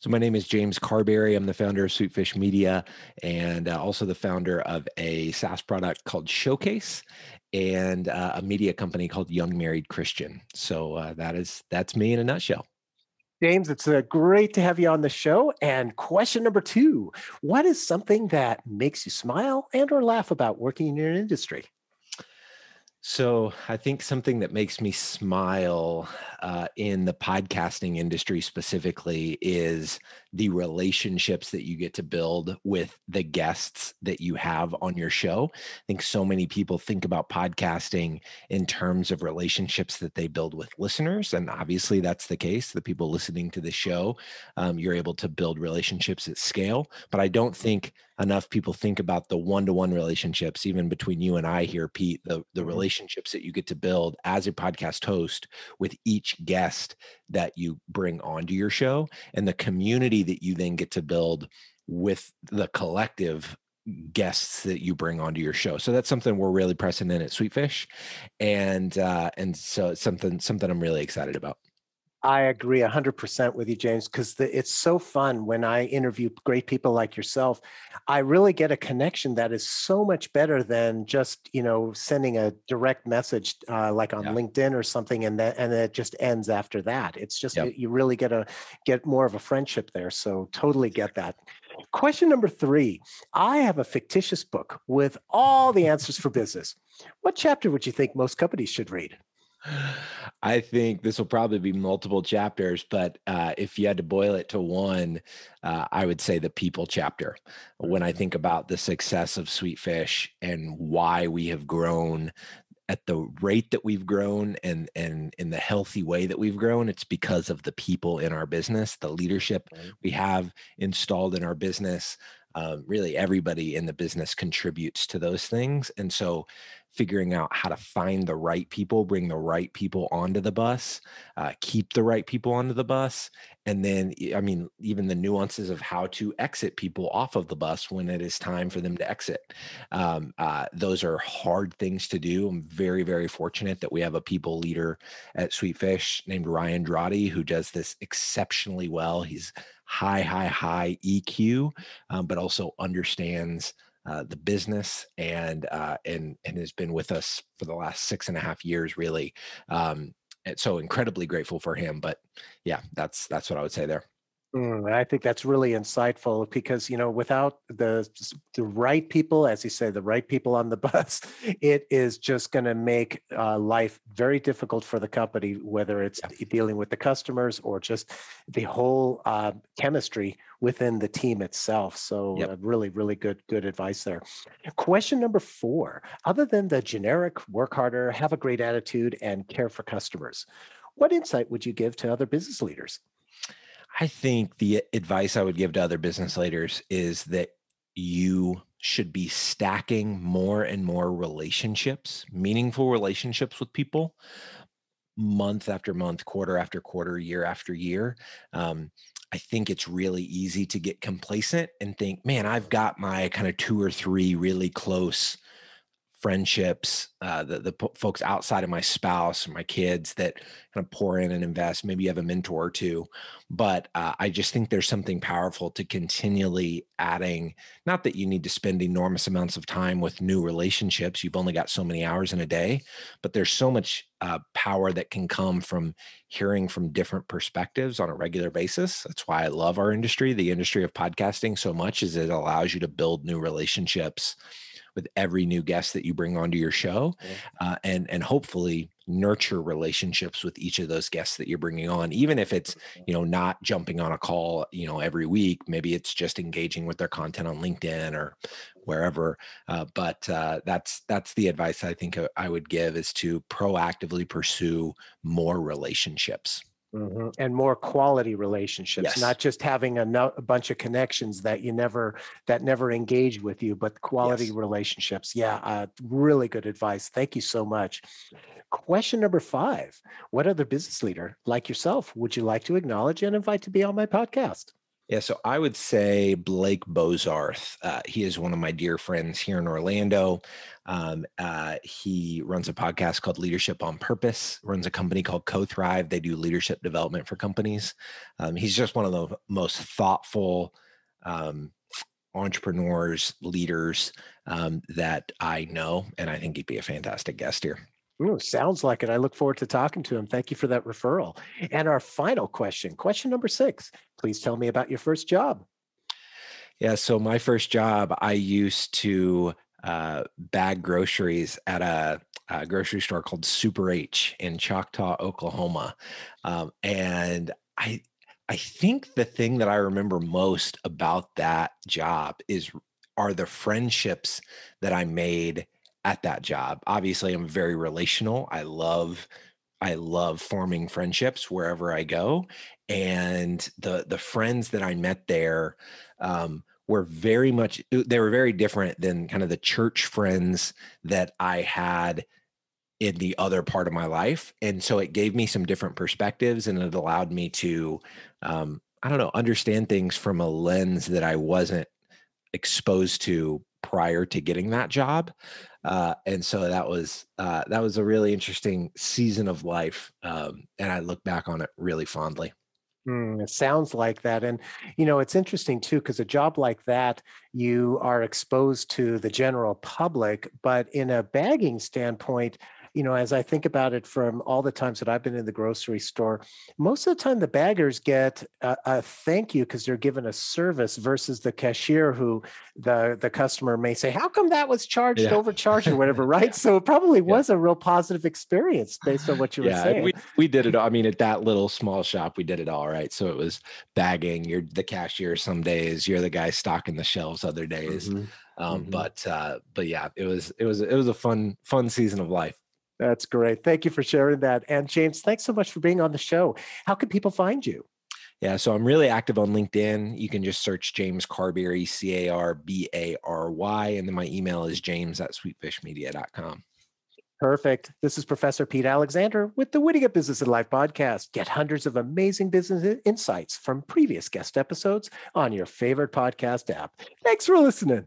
So, my name is James Carbary. I'm the founder of Sweet Fish Media and uh, also the founder of a SaaS product called Showcase and uh, a media company called Young Married Christian. So uh, that is that's me in a nutshell. James, it's uh, great to have you on the show. And question number two: What is something that makes you smile and or laugh about working in your industry? So I think something that makes me smile uh, in the podcasting industry specifically is the relationships that you get to build with the guests that you have on your show. I think so many people think about podcasting in terms of relationships that they build with listeners. And obviously, that's the case. The people listening to the show, um, you're able to build relationships at scale. But I don't think enough people think about the one-to-one relationships even between you and I here Pete the the mm-hmm. relationships that you get to build as a podcast host with each guest that you bring onto your show and the community community that you then get to build with the collective guests that you bring onto your show. So that's something we're really pressing in at Sweet Fish, and uh, and so it's something something I'm really excited about. I agree 100% with you, James, because it's so fun when I interview great people like yourself. I really get a connection that is so much better than just, you know, sending a direct message uh, like on yeah. LinkedIn or something and that and it just ends after that. It's just yep. you really get a get more of a friendship there. So totally get that. Question number 3. I have a fictitious book with all the answers for business. What chapter would you think most companies should read? I think this will probably be multiple chapters, but uh, if you had to boil it to one, uh, I would say the people chapter. When I think about the success of Sweet Fish and why we have grown at the rate that we've grown and and in the healthy way that we've grown it's because of the people in our business the leadership we have installed in our business um, really everybody in the business contributes to those things and so figuring out how to find the right people, bring the right people onto the bus, uh, keep the right people onto the bus, and then, I mean, even the nuances of how to exit people off of the bus when it is time for them to exit. Um, uh, those are hard things to do. I'm very, very fortunate that we have a people leader at Sweet Fish named Ryan Drawdy who does this exceptionally well. He's high, high, high EQ, um, but also understands uh, the business and uh, and and has been with us for the last six and a half years, really. Um, so incredibly grateful for him. But yeah, that's that's what I would say there. Mm, I think that's really insightful because you know without the the right people, as you say, the right people on the bus, it is just going to make uh, life very difficult for the company, whether it's dealing with the customers or just the whole uh, chemistry within the team itself. So yep. uh, really, really good good advice there. Question number four: Other than the generic work harder, have a great attitude, and care for customers, what insight would you give to other business leaders? I think the advice I would give to other business leaders is that you should be stacking more and more relationships, meaningful relationships with people, month after month, quarter after quarter, year after year. Um, I think it's really easy to get complacent and think, man, I've got my kind of two or three really close friendships, uh, the the folks outside of my spouse my kids that kind of pour in and invest. Maybe you have a mentor or two, but uh, I just think there's something powerful to continually adding. Not that you need to spend enormous amounts of time with new relationships. You've only got so many hours in a day, but there's so much uh, power that can come from hearing from different perspectives on a regular basis. That's why I love our industry, the industry of podcasting, so much, is it allows you to build new relationships with every new guest that you bring onto your show, uh, and and hopefully nurture relationships with each of those guests that you're bringing on even if it's you know not jumping on a call you know every week maybe it's just engaging with their content on linkedin or wherever uh, but uh, that's that's the advice i think i would give is to proactively pursue more relationships Mhm. And more quality relationships, Yes. not just having a, no- a bunch of connections that you never that never engage with you, but quality Yes. relationships. Yeah, uh, really good advice. Thank you so much. Question number five: What other business leader like yourself would you like to acknowledge and invite to be on my podcast? Yeah, so I would say Blake Bozarth. Uh, he is one of my dear friends here in Orlando. Um, uh, he runs a podcast called Leadership on Purpose, runs a company called Co Thrive. They do leadership development for companies. Um, he's just one of the most thoughtful um, entrepreneurs, leaders um, that I know. And I think he'd be a fantastic guest here. Ooh, sounds like it. I look forward to talking to him. Thank you for that referral. And our final question, question number six. Please tell me about your first job. Yeah. So my first job, I used to uh, bag groceries at a, a grocery store called Super H in Choctaw, Oklahoma, um, and I I think the thing that I remember most about that job is are the friendships that I made at that job. Obviously, I'm very relational. I love I love forming friendships wherever I go, and the the friends that I met there um, were very much they were very different than kind of the church friends that I had in the other part of my life and so it gave me some different perspectives and it allowed me to um, i don't know understand things from a lens that i wasn't exposed to prior to getting that job uh, and so that was uh, that was a really interesting season of life um, and i look back on it really fondly Mm, it sounds like that. And, you know, it's interesting too, because a job like that, you are exposed to the general public. But in a bagging standpoint, you know, as I think about it from all the times that I've been in the grocery store, most of the time the baggers get a, a thank you because they're given a service versus the cashier who the, the customer may say, How come that was charged, Yeah. overcharged, or whatever, right? So it probably was a real positive experience based on what you were yeah, saying. we we did it. all- I mean, at that little small shop, we did it all right. So it was bagging. You're the cashier some days. You're the guy stocking the shelves other days. Mhm. Um, mhm. But uh, but yeah, it was it was it was a fun fun season of life. That's great. Thank you for sharing that. And James, thanks so much for being on the show. How can people find you? Yeah, so I'm really active on LinkedIn. You can just search James Carbary, C A R B A R Y, and then my email is james at sweetfishmedia.com. Perfect. This is Professor Pete Alexander with the Winning at Business and Life podcast. Get hundreds of amazing business insights from previous guest episodes on your favorite podcast app. Thanks for listening.